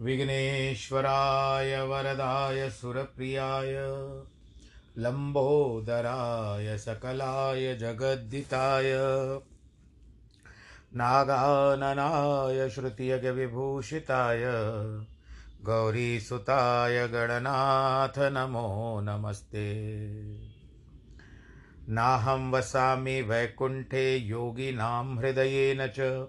विघ्नेश्वराय वरदाय सुरप्रियाय लम्बोदराय सकलाय जगद्दिताय, नागाननाय श्रुतियज्ञविभूषिताय गौरीसुताय गणनाथ नमो नमस्ते। नाहं वसामि वैकुण्ठे योगिनां हृदयेन च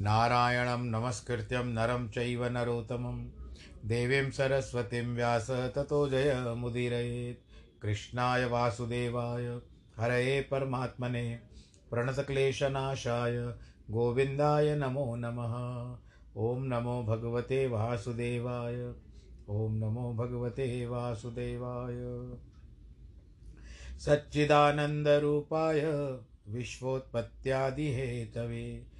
नारायणं नमस्कृत्यं नरं चैव नरोत्तमं। देवीं सरस्वतीं व्यास ततो जयमुदीरयेत् कृष्णाय वासुदेवाय, हरये परमात्मने, प्रणतक्लेशनाशाय, गोविन्दाय नमो नमः। ॐ नमो भगवते वासुदेवाय, ॐ नमो भगवते वासुदेवाय। सच्चिदानन्दरूपाय, विश्वोत्पत्त्यादिहेतवे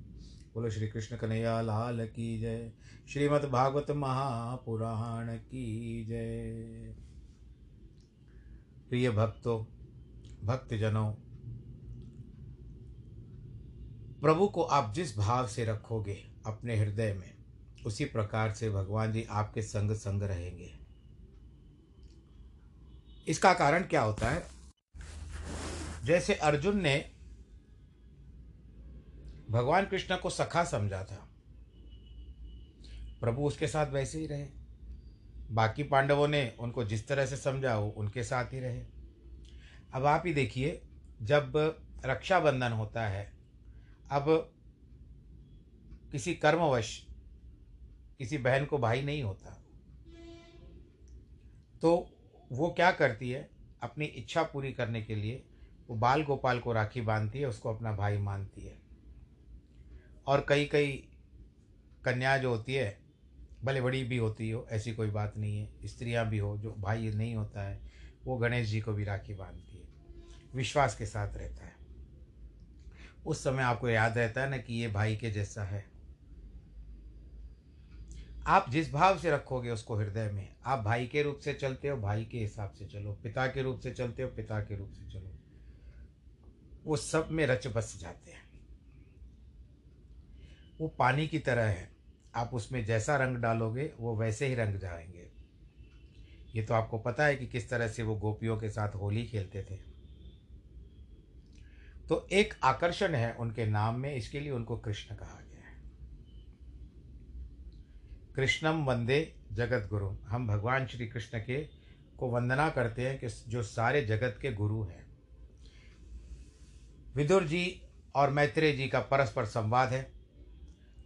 बोलो श्री कृष्ण कन्हैया लाल की जय। श्रीमद् भागवत महापुराण की जय। प्रिय भक्तों, भक्तजनों, प्रभु को आप जिस भाव से रखोगे अपने हृदय में, उसी प्रकार से भगवान जी आपके संग संग रहेंगे। इसका कारण क्या होता है? जैसे अर्जुन ने भगवान कृष्ण को सखा समझा था। प्रभु उसके साथ वैसे ही रहे। बाकी पांडवों ने उनको जिस तरह से समझा, वो उनके साथ ही रहे। अब आप ही देखिए, जब रक्षाबंधन होता है, अब किसी कर्मवश किसी बहन को भाई नहीं होता। तो वो क्या करती है, अपनी इच्छा पूरी करने के लिए, वो बाल गोपाल को राखी बांधती है, उसको अपना भाई मानती है। और कई कई कन्या जो होती है, भले बड़ी भी होती हो, ऐसी कोई बात नहीं है। स्त्रियाँ भी हो, जो भाई नहीं होता है, वो गणेश जी को भी राखी बांधती है। विश्वास के साथ रहता है। उस समय आपको याद रहता है ना कि ये भाई के जैसा है। आप जिस भाव से रखोगे उसको हृदय में, आप भाई के रूप से चलते हो, भाई के हिसाब से चलो। पिता के रूप से चलते हो, पिता के रूप से चलो। वो सब में रच बस जाते हैं। वो पानी की तरह है। आप उसमें जैसा रंग डालोगे, वो वैसे ही रंग जाएँगे। ये तो आपको पता है कि किस तरह से वो गोपियों के साथ होली खेलते थे। तो एक आकर्षण है उनके नाम में, इसके लिए उनको कृष्ण कहा गया है। कृष्णम वंदे जगत गुरु। हम भगवान श्री कृष्ण के को वंदना करते हैं कि जो सारे जगत के गुरु हैं। विदुर जी और मैत्रेय जी का परस्पर संवाद है।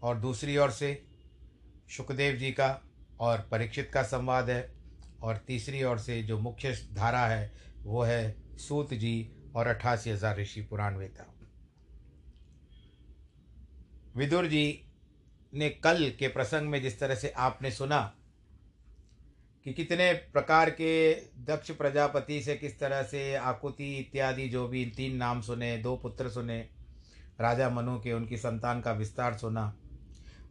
और दूसरी ओर से सुखदेव जी का और परीक्षित का संवाद है। और तीसरी ओर से जो मुख्य धारा है, वो है सूत जी और अट्ठासी हज़ार ऋषि पुराण वेता विदुर जी ने कल के प्रसंग में जिस तरह से आपने सुना कि कितने प्रकार के दक्ष प्रजापति से किस तरह से आकुति इत्यादि जो भी तीन नाम सुने, दो पुत्र सुने, राजा मनु के उनकी संतान का विस्तार सुना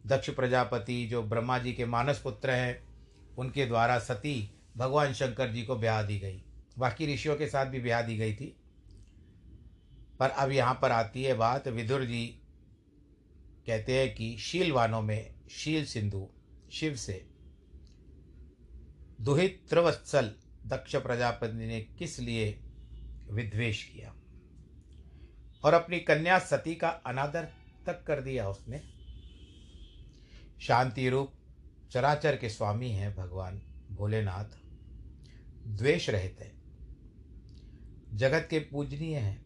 दक्ष प्रजापति जो ब्रह्मा जी के मानस पुत्र हैं, उनके द्वारा सती भगवान शंकर जी को ब्याह दी गई। बाकी ऋषियों के साथ भी ब्याह दी गई थी। पर अब यहाँ पर आती है बात, विदुर जी कहते हैं कि शीलवानों में शील सिंधु, शिव से। दुहित त्रिवत्सल दक्ष प्रजापति ने किस लिए विद्वेश किया? और अपनी कन्या सती का अनादर तक कर दिया उसने। शांति रूप चराचर के स्वामी हैं भगवान भोलेनाथ। द्वेष रहते है। जगत के पूजनीय हैं।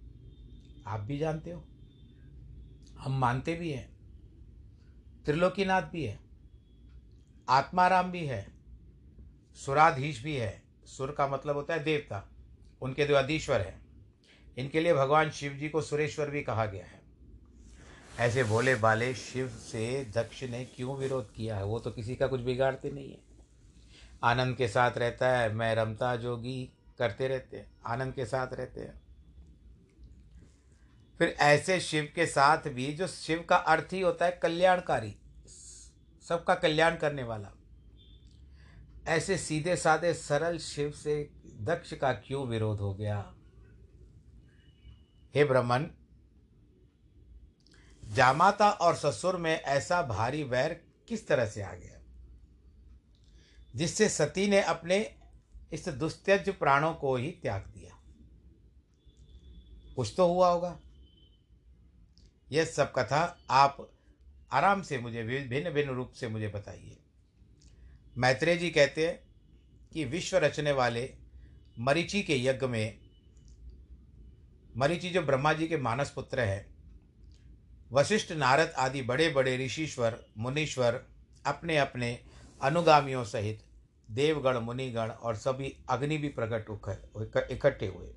आप भी जानते हो? हम मानते भी हैं। त्रिलोकीनाथ भी है। आत्माराम भी है। सुराधीश भी है। सुर का मतलब होता है देवता। उनके दो अधीश्वर हैं। इनके लिए भगवान शिव जी को सुरेश्वर भी कहा गया है। ऐसे भोले भाले शिव से दक्ष ने क्यों विरोध किया है? वो तो किसी का कुछ बिगाड़ते नहीं है। आनंद के साथ रहता है, मैं रमता जोगी करते रहते हैं, आनंद के साथ रहते हैं। फिर ऐसे शिव के साथ भी जो शिव का अर्थ ही होता है कल्याणकारी, सबका कल्याण करने वाला। ऐसे सीधे साधे सरल शिव से दक्ष का क्यों विरोध हो गया? हे ब्रह्मन जामाता और ससुर में ऐसा भारी वैर किस तरह से आ गया? जिससे सती ने अपने इस दुस्त्यज प्राणों को ही त्याग दिया। कुछ तो हुआ होगा। यह सब कथा आप आराम से मुझे भिन्न भिन्न रूप से मुझे बताइए। मैत्रेय जी कहते हैं कि विश्व रचने वाले मरीचि के यज्ञ में, मरीचि जो ब्रह्मा जी के मानस पुत्र हैं वशिष्ठ नारद आदि बड़े बड़े ऋषिश्वर, मुनीश्वर अपने अपने अनुगामियों सहित देवगण, मुनिगण और सभी अग्नि भी प्रकट इकट्ठे हुए।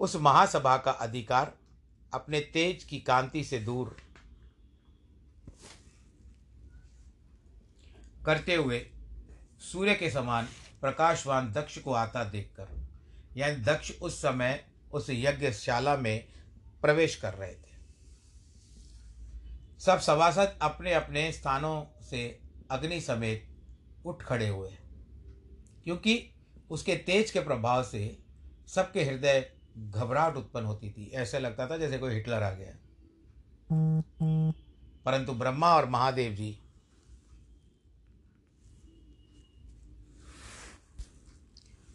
उस महासभा का अधिकार अपने तेज की कांति से दूर करते हुए सूर्य के समान प्रकाशवान दक्ष को आता देखकर, यानी दक्ष उस समय उस यज्ञशाला में प्रवेश कर रहे थे। सब सभासद अपने अपने स्थानों से अग्नि समेत उठ खड़े हुए क्योंकि उसके तेज के प्रभाव से सबके हृदय घबराहट उत्पन्न होती थी। ऐसे लगता था जैसे कोई हिटलर आ गया। परंतु ब्रह्मा और महादेव जी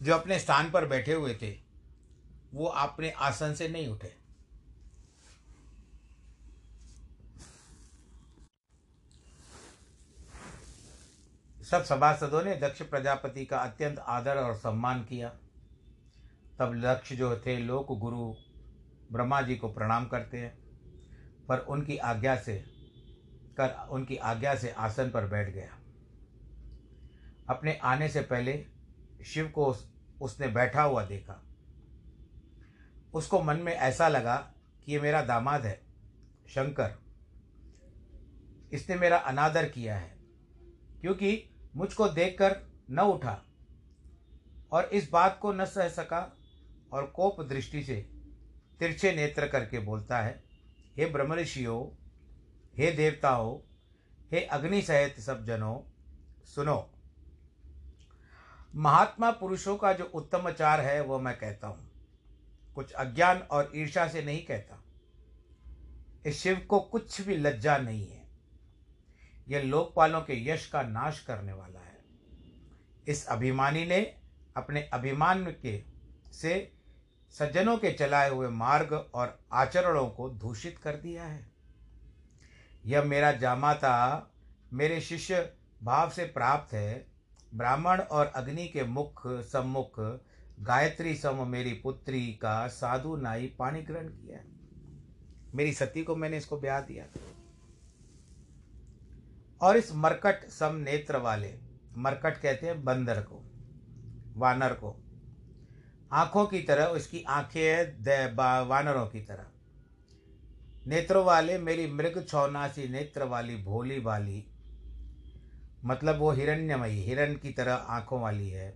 जो अपने स्थान पर बैठे हुए थे, वो अपने आसन से नहीं उठे। सब सभासदों ने दक्ष प्रजापति का अत्यंत आदर और सम्मान किया। तब दक्ष जो थे लोक गुरु ब्रह्मा जी को प्रणाम करते हैं पर उनकी आज्ञा से कर उनकी आज्ञा से आसन पर बैठ गया। अपने आने से पहले शिव को उस, उसने बैठा हुआ देखा। उसको मन में ऐसा लगा कि ये मेरा दामाद है शंकर। इसने मेरा अनादर किया है क्योंकि मुझको देखकर न उठा और इस बात को न सह सका और कोप दृष्टि से तिरछे नेत्र करके बोलता है, हे ब्रह्म ऋषियों हे देवताओं, हे अग्नि सहित सब जनों, सुनो। महात्मा पुरुषों का जो उत्तमचार है वह मैं कहता हूँ। कुछ अज्ञान और ईर्षा से नहीं कहता। इस शिव को कुछ भी लज्जा नहीं है। यह लोकपालों के यश का नाश करने वाला है। इस अभिमानी ने अपने अभिमान के से सज्जनों के चलाए हुए मार्ग और आचरणों को दूषित कर दिया है। यह मेरा जामाता, मेरे शिष्य भाव से प्राप्त है। ब्राह्मण और अग्नि के मुख सम्मुख गायत्री सम मेरी पुत्री का साधु नाई पानी ग्रहण किया मेरी सती को मैंने इसको ब्याह दिया और इस मरकट सम नेत्र वाले, मरकट कहते हैं बंदर को, वानर को, आँखों की तरह उसकी आँखें वानरों की तरह। नेत्रों वाले, मेरी मृग छौनासी नेत्र वाली, भोली वाली मतलब वो हिरण्यमयी, हिरण की तरह आँखों वाली है।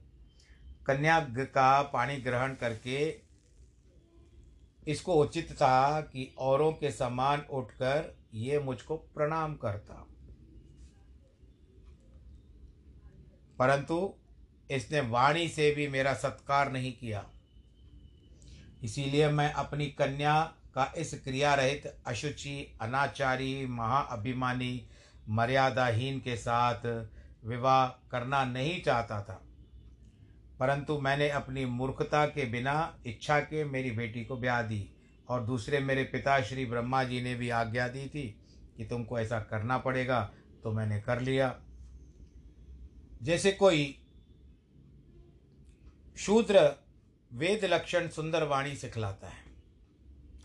कन्या का पानी ग्रहण करके इसको उचित था कि औरों के समान उठकर ये मुझको प्रणाम करता। परंतु इसने वाणी से भी मेरा सत्कार नहीं किया। इसीलिए मैं अपनी कन्या का इस क्रिया रहित अशुचि, अनाचारी महाअभिमानी मर्यादाहीन के साथ विवाह करना नहीं चाहता था। परंतु मैंने अपनी मूर्खता के बिना इच्छा के मेरी बेटी को ब्याह दी और दूसरे मेरे पिता श्री ब्रह्मा जी ने भी आज्ञा दी थी कि तुमको ऐसा करना पड़ेगा तो मैंने कर लिया। जैसे कोई शूद्र वेद लक्षण सुंदर वाणी सिखलाता है।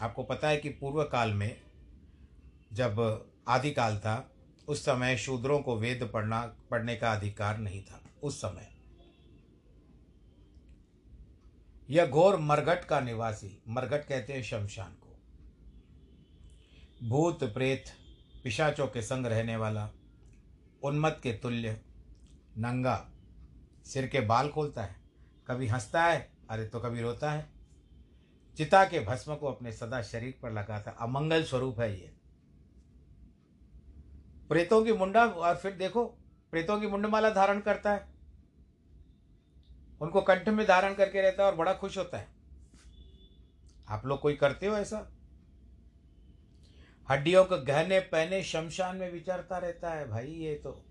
आपको पता है कि पूर्व काल में जब आदिकाल था, उस समय शूद्रों को वेद पढ़ना, पढ़ने का अधिकार नहीं था, उस समय। यह घोर मरघट का निवासी, मरघट कहते हैं शमशान को। भूत, प्रेत, पिशाचों के संग रहने वाला उन्मत के तुल्य नंगा, सिर के बाल खोलता है। कभी हंसता है, अरे तो कभी रोता है। चिता के भस्म को अपने सदा शरीर पर लगाता अमंगल स्वरूप है ये। प्रेतों की मुंडा, और फिर देखो, प्रेतों की मुंडमाला धारण करता है। उनको कंठ में धारण करके रहता है और बड़ा खुश होता है। आप लोग कोई करते हो ऐसा? हड्डियों के गहने पहने शमशान में विचरता रहता है, भाई ये तो।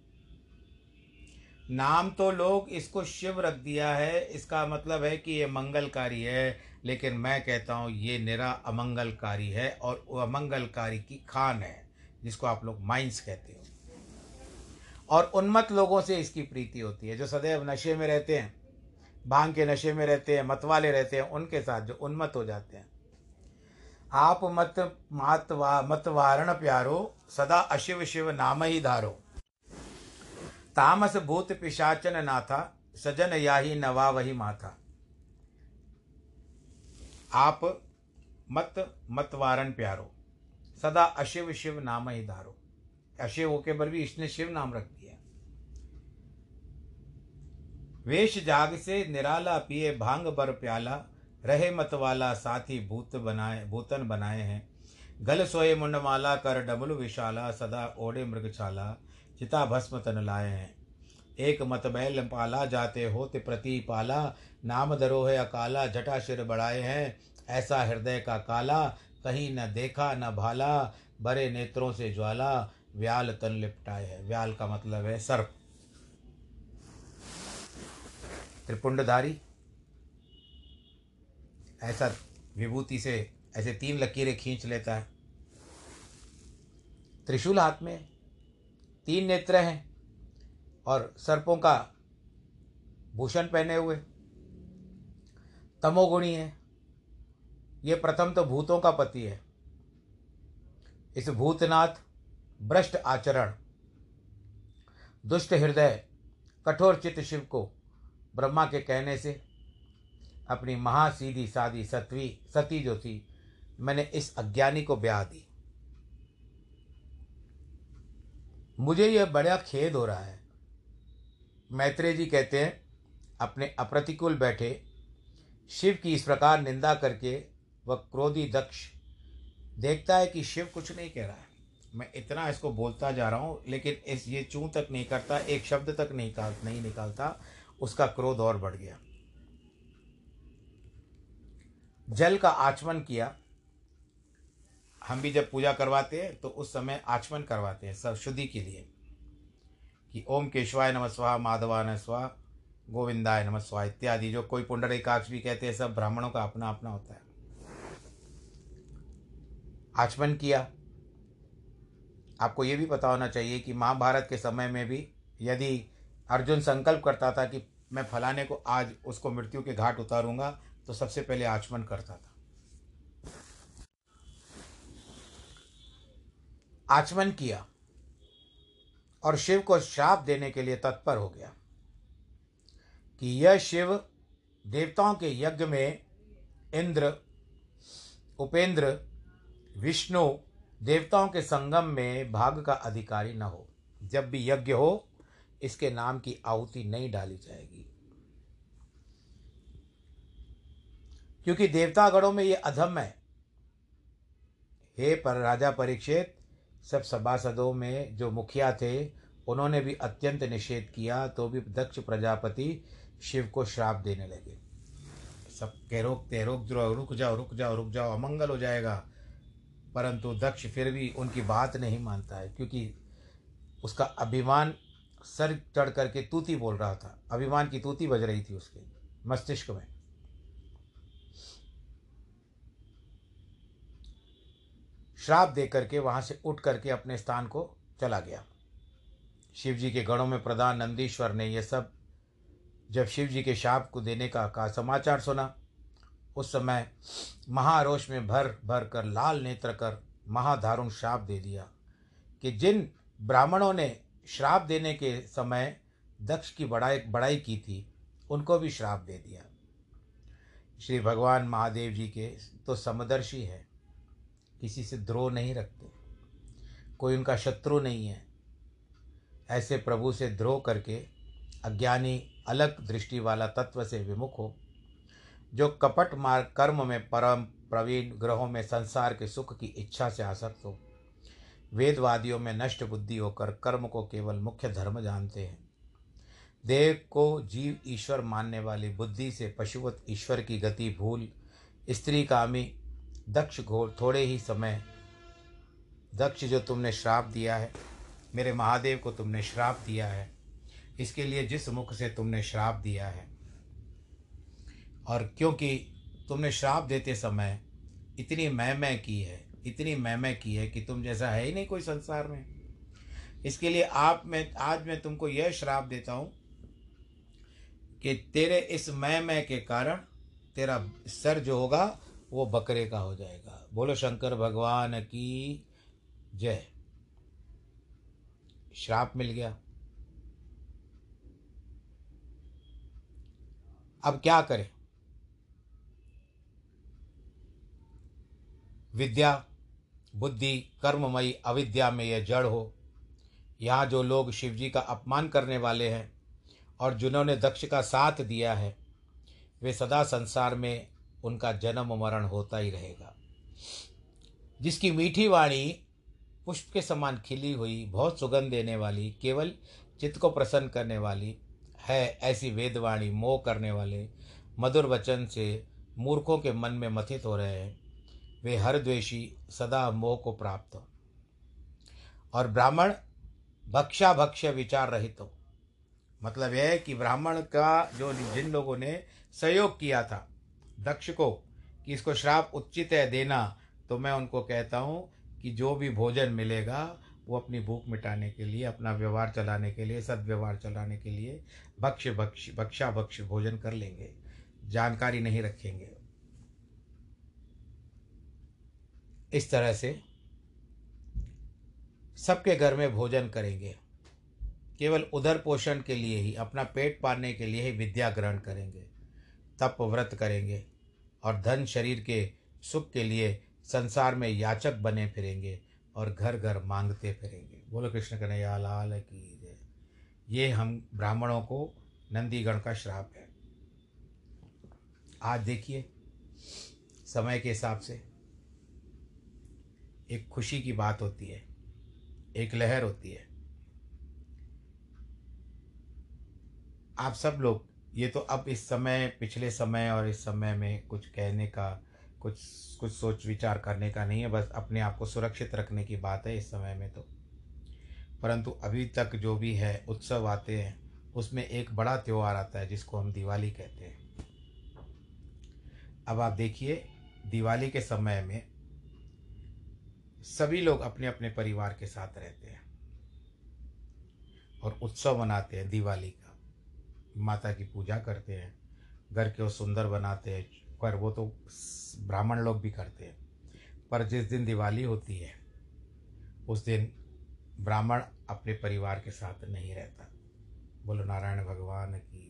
नाम तो लोग इसको शिव रख दिया है, इसका मतलब है कि ये मंगलकारी है, लेकिन मैं कहता हूँ ये निरा अमंगलकारी है और अमंगलकारी की खान है, जिसको आप लोग माइंस कहते हो। और उन्मत लोगों से इसकी प्रीति होती है, जो सदैव नशे में रहते हैं, भाँग के नशे में रहते हैं, मतवाले रहते हैं, उनके साथ जो उन्मत हो जाते हैं। आप मत मात मतवारण प्यारो, सदा अशिव शिव नाम ही धारो। तामस भूत पिशाचन नाथा, सजन याही नवा वही माथा। आप मत मत वारण प्यारो, सदा अशिव शिव नाम ही धारो। अशिव होके पर भी इसने शिव नाम रख दिया। वेश जाग से निराला पिए भाँग बर प्याला, रहे मत वाला साथी भूत बनाए, भूतन बनाए हैं। गल सोए मुंडमाला कर डबल विशाला, सदा ओढ़े मृगशाला चिता भस्म तन लाए हैं। एक मत बैल पाला जाते होते प्रति पाला, नाम दरो है अकाला, जटा शिर बढ़ाए हैं। ऐसा हृदय का काला, कहीं न देखा, न भाला बड़े नेत्रों से ज्वाला, व्याल तन लिपटाए है। व्याल का मतलब है सर्प। त्रिपुंडधारी, ऐसा विभूति से, ऐसे तीन लकीरें खींच लेता है। त्रिशूल हाथ में तीन नेत्र हैं और सर्पों का भूषण पहने हुए। तमोगुणी है। ये प्रथम तो भूतों का पति है। इस भूतनाथ भ्रष्ट आचरण, दुष्ट हृदय, कठोर चित्त शिव को ब्रह्मा के कहने से अपनी महासीधी सादी सतवी, सती जो थी, मैंने इस अज्ञानी को ब्याह दी। मुझे यह बड़ा खेद हो रहा है। मैत्रेय जी कहते हैं, अपने अप्रतिकूल बैठे, शिव की इस प्रकार निंदा करके वह क्रोधी दक्ष देखता है कि शिव कुछ नहीं कह रहा है। मैं इतना इसको बोलता जा रहा हूँ, लेकिन इस ये चूं तक नहीं करता, एक शब्द तक नहीं निकाल, नहीं निकालता, उसका क्रोध और बढ़ गया। जल का आचमन किया हम भी जब पूजा करवाते हैं तो उस समय आचमन करवाते हैं सब शुद्धि के लिए। कि ओम केशवाय नम स्वाहा माधवान स्वाहा, गोविंदाय नम स्वाहा इत्यादि, जो कोई पुंडरीकाक्ष भी कहते हैं, सब ब्राह्मणों का अपना अपना होता है। आचमन किया। आपको ये भी पता होना चाहिए कि महाभारत के समय में भी यदि अर्जुन संकल्प करता था कि मैं फलाने को आज उसको मृत्यु के घाट उतारूँगा तो सबसे पहले आचमन करता था। आचमन किया और शिव को श्राप देने के लिए तत्पर हो गया कि यह शिव देवताओं के यज्ञ में इंद्र, उपेंद्र, विष्णु देवताओं के संगम में भाग का अधिकारी न हो। जब भी यज्ञ हो, इसके नाम की आहुति नहीं डाली जाएगी। क्योंकि देवतागणों में ये अधम है। हे पर राजा परीक्षित सब सभासदों में जो मुखिया थे, उन्होंने भी अत्यंत निषेध किया तो भी दक्ष प्रजापति शिव को श्राप देने लगे। सब कह रोक रोकते रोक जाओ, रुक जाओ रुक जाओ रुक जाओ, अमंगल हो जाएगा। परंतु दक्ष फिर भी उनकी बात नहीं मानता है, क्योंकि उसका अभिमान सर चढ़ करके तूती बोल रहा था। अभिमान की तूती बज रही थी उसके मस्तिष्क में। श्राप दे करके वहाँ से उठ करके अपने स्थान को चला गया। शिव जी के गणों में प्रधान नंदीश्वर ने यह सब जब शिव जी के शाप को देने का का समाचार सुना, उस समय महारोष में भर भर कर लाल नेत्र कर महाधारुण श्राप दे दिया कि जिन ब्राह्मणों ने श्राप देने के समय दक्ष की बड़ाई बड़ाई की थी, उनको भी श्राप दे दिया। श्री भगवान महादेव जी के तो समदर्शी है। किसी से द्रोह नहीं रखते। कोई उनका शत्रु नहीं है। ऐसे प्रभु से द्रोह करके अज्ञानी अलग दृष्टि वाला तत्व से विमुख हो, जो कपट मार्ग कर्म में परम प्रवीण ग्रहों में संसार के सुख की इच्छा से आसक्त हो। वेदवादियों में नष्ट बुद्धि होकर कर्म को केवल मुख्य धर्म जानते हैं। देव को जीव ईश्वर मानने वाली बुद्धि से पशुवत ईश्वर की गति भूल, स्त्री कामी दक्ष घोर थोड़े ही समय दक्ष जो तुमने श्राप दिया है, मेरे महादेव को तुमने श्राप दिया है, इसके लिए जिस मुख से तुमने श्राप दिया है, और क्योंकि तुमने श्राप देते समय इतनी मैं मैं की है, इतनी मैं मैं की है कि तुम जैसा है ही नहीं कोई संसार में। इसके लिए आप मैं, आज मैं तुमको यह श्राप देता हूँ कि तेरे इस मैं मैं के कारण तेरा सर जो होगा वो बकरे का हो जाएगा। बोलो, शंकर भगवान की जय। श्राप मिल गया। अब क्या करें? विद्या, बुद्धि, कर्ममयी अविद्या में यह जड़ हो। यहाँ जो लोग शिव जी का अपमान करने वाले हैं और जिन्होंने दक्ष का साथ दिया है, वे सदा संसार में उनका जन्म मरण होता ही रहेगा। जिसकी मीठी वाणी पुष्प के समान खिली हुई, बहुत सुगंध देने वाली, केवल चित्त को प्रसन्न करने वाली है, ऐसी वेदवाणी मोह करने वाले मधुर वचन से मूर्खों के मन में मथित हो रहे हैं। वे हर द्वेषी सदा मोह को प्राप्त हो। और ब्राह्मण भक्षा भक्ष्य विचार रहित हो। मतलब यह है कि ब्राह्मण का जो जिन लोगों ने सहयोग किया था दक्ष को कि इसको श्राप उचित है देना तो मैं उनको कहता हूँ कि जो भी भोजन मिलेगा, वो अपनी भूख मिटाने के लिए, अपना व्यवहार चलाने के लिए, सदव्यवहार चलाने के लिए भक्ष भक्ष भक्षा भक्ष भोजन कर लेंगे। जानकारी नहीं रखेंगे। इस तरह से सबके घर में भोजन करेंगे। केवल उधर पोषण के लिए ही, अपना पेट पालने के लिए ही विद्या ग्रहण करेंगे। तप व्रत करेंगे। और धन शरीर के सुख के लिए संसार में याचक बने फिरेंगे और घर घर मांगते फिरेंगे। बोलो कृष्ण कन्हैया, लाल की जय। ये हम ब्राह्मणों को नंदीगण का श्राप है। आज देखिए, समय के हिसाब से एक खुशी की बात होती है, एक लहर होती है। आप सब लोग ये तो अब इस समय, पिछले समय और इस समय में कुछ कहने का, कुछ कुछ सोच विचार करने का नहीं है, बस अपने आप को सुरक्षित रखने की बात है इस समय में तो। परंतु अभी तक जो भी है, उत्सव आते हैं, उसमें एक बड़ा त्यौहार आता है, जिसको हम दिवाली कहते हैं। अब आप देखिए, दिवाली के समय में सभी लोग अपने अपने परिवार के साथ रहते हैं और उत्सव मनाते हैं दिवाली का माता की पूजा करते हैं, घर को सुंदर बनाते हैं, पर वो तो ब्राह्मण लोग भी करते हैं। पर जिस दिन दिवाली होती है, उस दिन ब्राह्मण अपने परिवार के साथ नहीं रहता। बोलो, नारायण भगवान की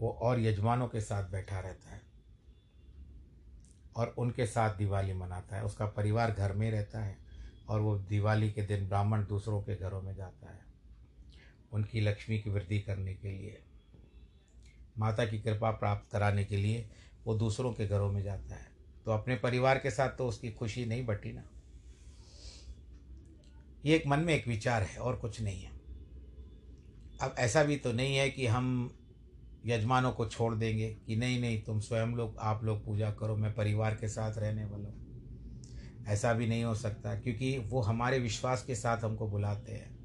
वो और यजमानों के साथ बैठा रहता है और उनके साथ दिवाली मनाता है। उसका परिवार घर में रहता है और वो दिवाली के दिन ब्राह्मण दूसरों के घरों में जाता है। उनकी लक्ष्मी की वृद्धि करने के लिए, माता की कृपा प्राप्त कराने के लिए वो दूसरों के घरों में जाता है। तो अपने परिवार के साथ तो उसकी खुशी नहीं बटी ना। ये एक मन में एक विचार है, और कुछ नहीं है। अब ऐसा भी तो नहीं है कि हम यजमानों को छोड़ देंगे कि नहीं नहीं, तुम स्वयं लोग, आप लोग पूजा करो, मैं परिवार के साथ रहने वाला हूँ। ऐसा भी नहीं हो सकता, क्योंकि वो हमारे विश्वास के साथ हमको बुलाते हैं।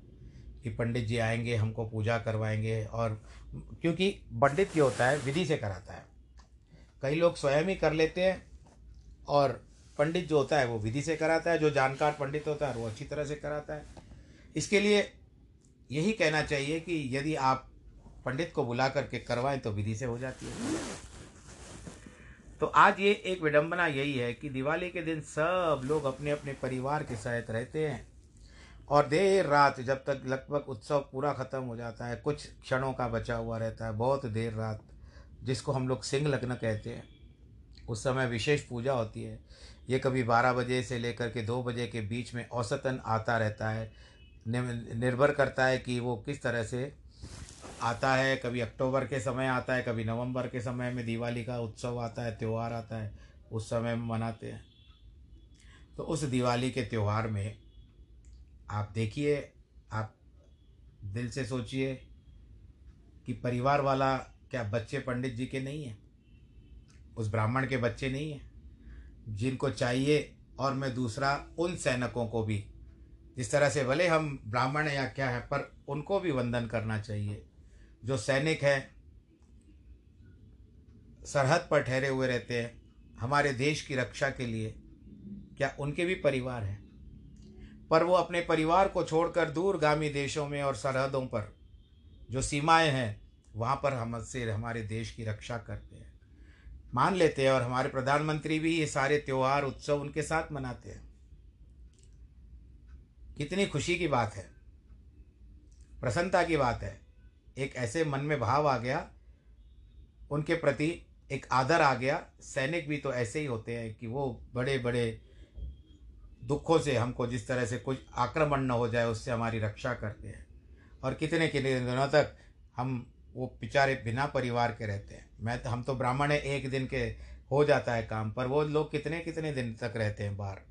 कि पंडित जी आएँगे, हमको पूजा करवाएँगे और क्योंकि पंडित ये होता है, विधि से कराता है। कई लोग स्वयं ही कर लेते हैं और पंडित जो होता है, वो विधि से कराता है, जो जानकार पंडित होता है, वो अच्छी तरह से कराता है। इसके लिए यही कहना चाहिए कि यदि आप पंडित को बुला करके करवाएँ तो विधि से हो जाती है। तो आज ये एक विडंबना यही है कि दिवाली के दिन सब लोग अपने अपने परिवार के साथ रहते हैं। और देर रात जब तक लगभग उत्सव पूरा ख़त्म हो जाता है, कुछ क्षणों का बचा हुआ रहता है, बहुत देर रात, जिसको हम लोग सिंह लग्न कहते हैं। उस समय विशेष पूजा होती है। ये कभी बारह बजे से लेकर के दो बजे के बीच में औसतन आता रहता है। निर्भर करता है कि वो किस तरह से आता है। कभी अक्टूबर के समय आता है, कभी नवंबर के समय में दिवाली का उत्सव आता है, त्यौहार आता है, उस समय मनाते हैं। तो उस दिवाली के त्यौहार में आप देखिए, आप दिल से सोचिए कि परिवार वाला क्या बच्चे पंडित जी के नहीं हैं? उस ब्राह्मण के बच्चे नहीं हैं? जिनको चाहिए और मैं दूसरा उन सैनिकों को भी, जिस तरह से भले हम ब्राह्मण या क्या है, पर उनको भी वंदन करना चाहिए। जो सैनिक हैं, सरहद पर ठहरे हुए रहते हैं, हमारे देश की रक्षा के लिए, क्या उनके भी परिवार हैं? पर वो अपने परिवार को छोड़कर दूरगामी देशों में और सरहदों पर जो सीमाएँ हैं, वहाँ पर हमसे हमारे देश की रक्षा करते हैं। मान लेते हैं और हमारे प्रधानमंत्री भी ये सारे त्यौहार, उत्सव उनके साथ मनाते हैं। कितनी खुशी की बात है, प्रसन्नता की बात है। एक ऐसे मन में भाव आ गया, उनके प्रति एक आदर आ गया। सैनिक भी तो ऐसे ही होते हैं कि वो बड़े बड़े दुखों से हमको जिस तरह से कुछ आक्रमण न हो जाए, उससे हमारी रक्षा करते हैं। और कितने कितने दिनों तक हम वो बेचारे बिना परिवार के रहते हैं। मैं तो हम तो ब्राह्मण है, एक दिन के हो जाता है काम, पर वो लोग कितने कितने दिन तक रहते हैं बाहर।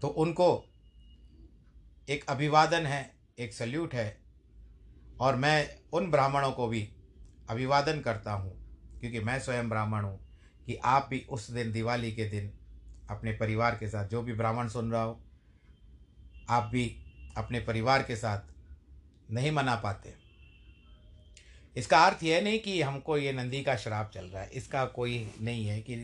तो उनको एक अभिवादन है, एक सल्यूट है, और मैं उन ब्राह्मणों को भी अभिवादन करता हूँ, क्योंकि मैं स्वयं ब्राह्मण हूँ, कि आप भी उस दिन, दिवाली के दिन अपने परिवार के साथ, जो भी ब्राह्मण सुन रहा हो, आप भी अपने परिवार के साथ नहीं मना पाते। इसका अर्थ यह नहीं कि हमको ये नंदी का श्राप चल रहा है। इसका कोई नहीं है कि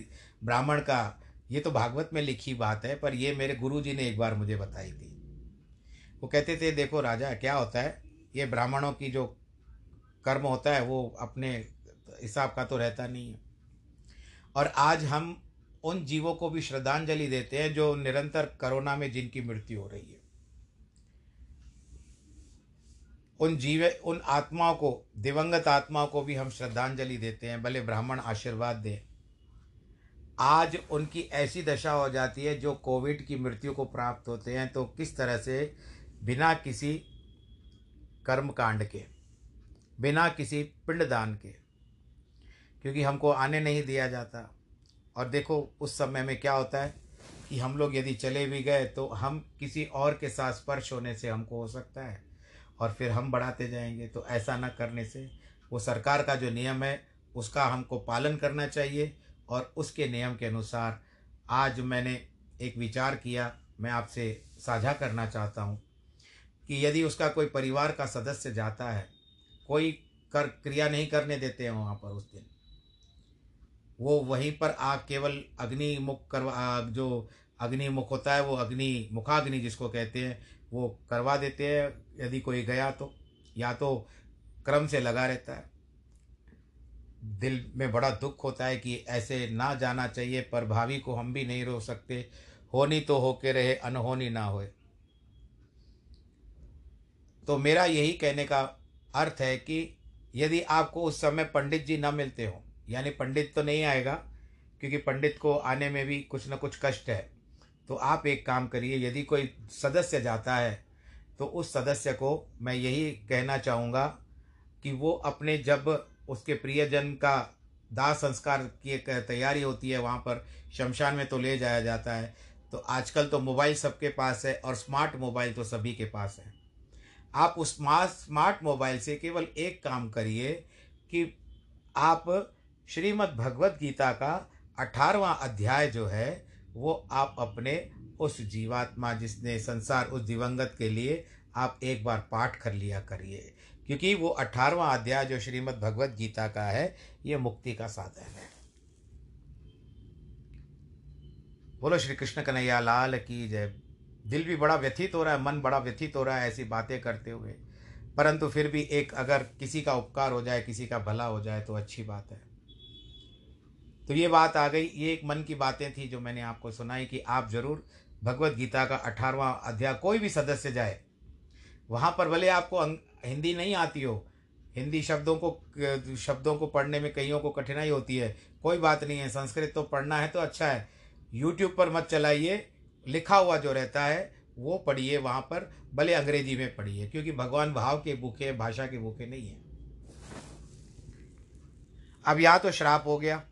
ब्राह्मण का, ये तो भागवत में लिखी बात है, पर ये मेरे गुरु जी ने एक बार मुझे बताई थी। वो कहते थे, देखो राजा, क्या होता है? ये ब्राह्मणों की जो कर्म होता है, वो अपने हिसाब का तो रहता नहीं है। और आज हम उन जीवों को भी श्रद्धांजलि देते हैं जो निरंतर कोरोना में जिनकी मृत्यु हो रही है। उन जीव, उन आत्माओं को, दिवंगत आत्माओं को भी हम श्रद्धांजलि देते हैं, भले ब्राह्मण आशीर्वाद दें। आज उनकी ऐसी दशा हो जाती है जो कोविड की मृत्यु को प्राप्त होते हैं तो किस तरह से बिना किसी कर्म कांड के, बिना किसी पिंडदान के, क्योंकि हमको आने नहीं दिया जाता। और देखो, उस समय में क्या होता है कि हम लोग यदि चले भी गए तो हम किसी और के साथ स्पर्श होने से हमको हो सकता है और फिर हम बढ़ाते जाएँगे। तो ऐसा ना करने से वो सरकार का जो नियम है, उसका हमको पालन करना चाहिए और उसके नियम के अनुसार आज मैंने एक विचार किया, मैं आपसे साझा करना चाहता हूँ कि यदि उसका कोई परिवार का सदस्य जाता है, कोई कर, क्रिया नहीं करने देते हैं वहाँ पर उस दिन। वो वहीं पर आग केवल अग्नि मुख करवा जो अग्नि मुख होता है, वो अग्नि, मुखाग्नि जिसको कहते हैं, वो करवा देते हैं, यदि कोई गया तो या तो क्रम से लगा रहता है। दिल में बड़ा दुख होता है कि ऐसे ना जाना चाहिए, पर भावी को हम भी नहीं रो सकते। होनी तो होके रहे, अनहोनी ना होए। तो मेरा यही कहने का अर्थ है कि यदि आपको उस समय पंडित जी न मिलते हो यानी पंडित तो नहीं आएगा, क्योंकि पंडित को आने में भी कुछ ना कुछ कष्ट है। तो आप एक काम करिए, यदि कोई सदस्य जाता है तो उस सदस्य को मैं यही कहना चाहूँगा कि वो अपने जब उसके प्रियजन का दाह संस्कार की एक तैयारी होती है, वहाँ पर शमशान में तो ले जाया जाता है तो आजकल तो मोबाइल सबके पास है और स्मार्ट मोबाइल तो सभी के पास है। आप उस स्मार्ट मोबाइल से केवल एक काम करिए कि आप श्रीमद् भगवत गीता का अठारवा अध्याय जो है, वो आप अपने उस जीवात्मा जिसने संसार उस दिवंगत के लिए आप एक बार पाठ कर लिया करिए। क्योंकि वो अठारवा अध्याय जो श्रीमद् भगवत गीता का है, ये मुक्ति का साधन है। बोलो श्री कृष्ण कन्हैया लाल की जय। दिल भी बड़ा व्यथित हो रहा है, मन बड़ा व्यथित हो रहा है ऐसी बातें करते हुए। परंतु फिर भी एक अगर किसी का उपकार हो जाए, किसी का भला हो जाए तो अच्छी बात है। तो ये बात आ गई, ये एक मन की बातें थी जो मैंने आपको सुनाई कि आप ज़रूर भगवत गीता का अठारवा अध्याय कोई भी सदस्य जाए, वहाँ पर भले आपको हिंदी नहीं आती हो, हिंदी शब्दों को शब्दों को पढ़ने में कईयों को कठिनाई होती है, कोई बात नहीं है, संस्कृत तो पढ़ना है तो अच्छा है यूट्यूब पर मत चलाइए, लिखा हुआ जो रहता है, वो पढ़िए वहाँ पर, भले अंग्रेज़ी में पढ़िए, क्योंकि भगवान भाव के भूखे भाषा के भूखे नहीं है। अब यहाँ तो श्राप हो गया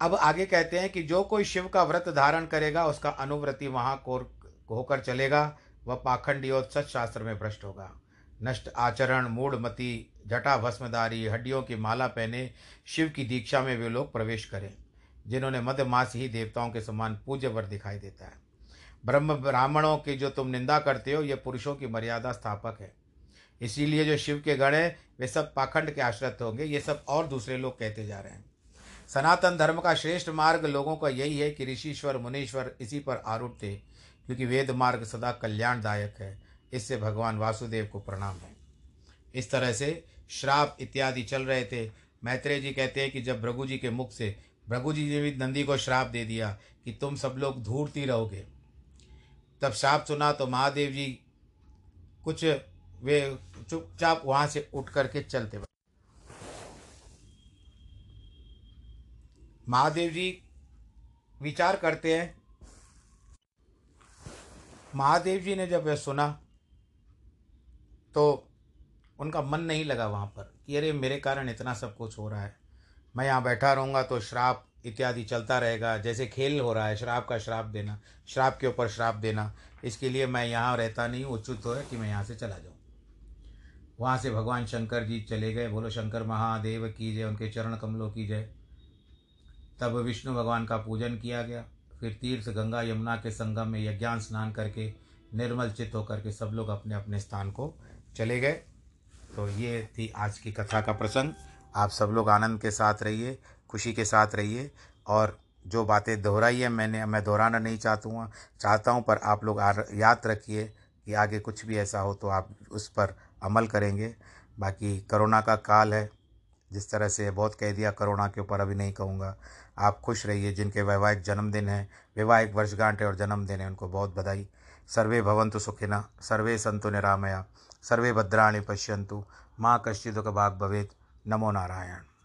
अब आगे कहते हैं कि जो कोई शिव का व्रत धारण करेगा, उसका अनुव्रति वहाँ कोर, होकर चलेगा, वह पाखंडी और सत्शास्त्र में भ्रष्ट होगा। नष्ट आचरण मूढ़मति जटा भस्मदारी, हड्डियों की माला पहने, शिव की दीक्षा में वे लोग प्रवेश करें, जिन्होंने मध्यमास ही देवताओं के समान पूज्य वर दिखाई देता है। ब्रह्म ब्राह्मणों की जो तुम निंदा करते हो, ये पुरुषों की मर्यादा स्थापक है। इसीलिए जो शिव के गण हैं, वे सब पाखंड के आश्रित होंगे, ये सब और दूसरे लोग कहते जा रहे हैं। सनातन धर्म का श्रेष्ठ मार्ग लोगों का यही है कि ऋषिश्वर, मुनीश्वर इसी पर आरूढ़ थे, क्योंकि वेद मार्ग सदा कल्याणदायक है। इससे भगवान वासुदेव को प्रणाम है। इस तरह से श्राप इत्यादि चल रहे थे। मैत्रेय जी कहते हैं कि जब भृगु जी के मुख से, भृगु जी ने भी नंदी को श्राप दे दिया कि तुम सब लोग धूर्ती रहोगे। तब श्राप सुना तो महादेव जी कुछ वे चुपचाप वहाँ से उठ करके चलते। महादेव जी विचार करते हैं। महादेव जी ने जब यह सुना तो उनका मन नहीं लगा वहाँ पर कि अरे मेरे कारण इतना सब कुछ हो रहा है। मैं यहाँ बैठा रहूँगा तो श्राप इत्यादि चलता रहेगा, जैसे खेल हो रहा है, श्राप का श्राप देना, श्राप के ऊपर श्राप देना। इसके लिए मैं यहाँ रहता नहीं हूँ उचित हो कि मैं यहाँ से चला जाऊँ। वहाँ से भगवान शंकर जी चले गए, बोलो, शंकर महादेव की जय, उनके चरण कमलों की जय। तब विष्णु भगवान का पूजन किया गया। फिर तीर्थ गंगा यमुना के संगम में यज्ञान स्नान करके निर्मल चित्त होकर के सब लोग अपने अपने स्थान को चले गए। तो ये थी आज की कथा का प्रसंग। आप सब लोग आनंद के साथ रहिए, खुशी के साथ रहिए और जो बातें दोहराई है, मैंने, मैं दोहराना नहीं चाहता हूँ चाहता हूँ, पर आप लोग याद रखिए कि आगे कुछ भी ऐसा हो तो आप उस पर अमल करेंगे। बाकी कोरोना का काल है, जिस तरह से बहुत कह दिया करोना के ऊपर अभी नहीं कहूँगा। आप खुश रहिए, जिनके वैवाहिक जन्मदिन है, वैवाहिक वर्षगांठ है और जन्मदिन है, उनको बहुत बधाई। सर्वे भवंतु सुखिना सर्वे संतु निरामया, सर्वे भद्राणी पश्यंतु माँ कश्चिदुख भाग भवेद नमो नारायण।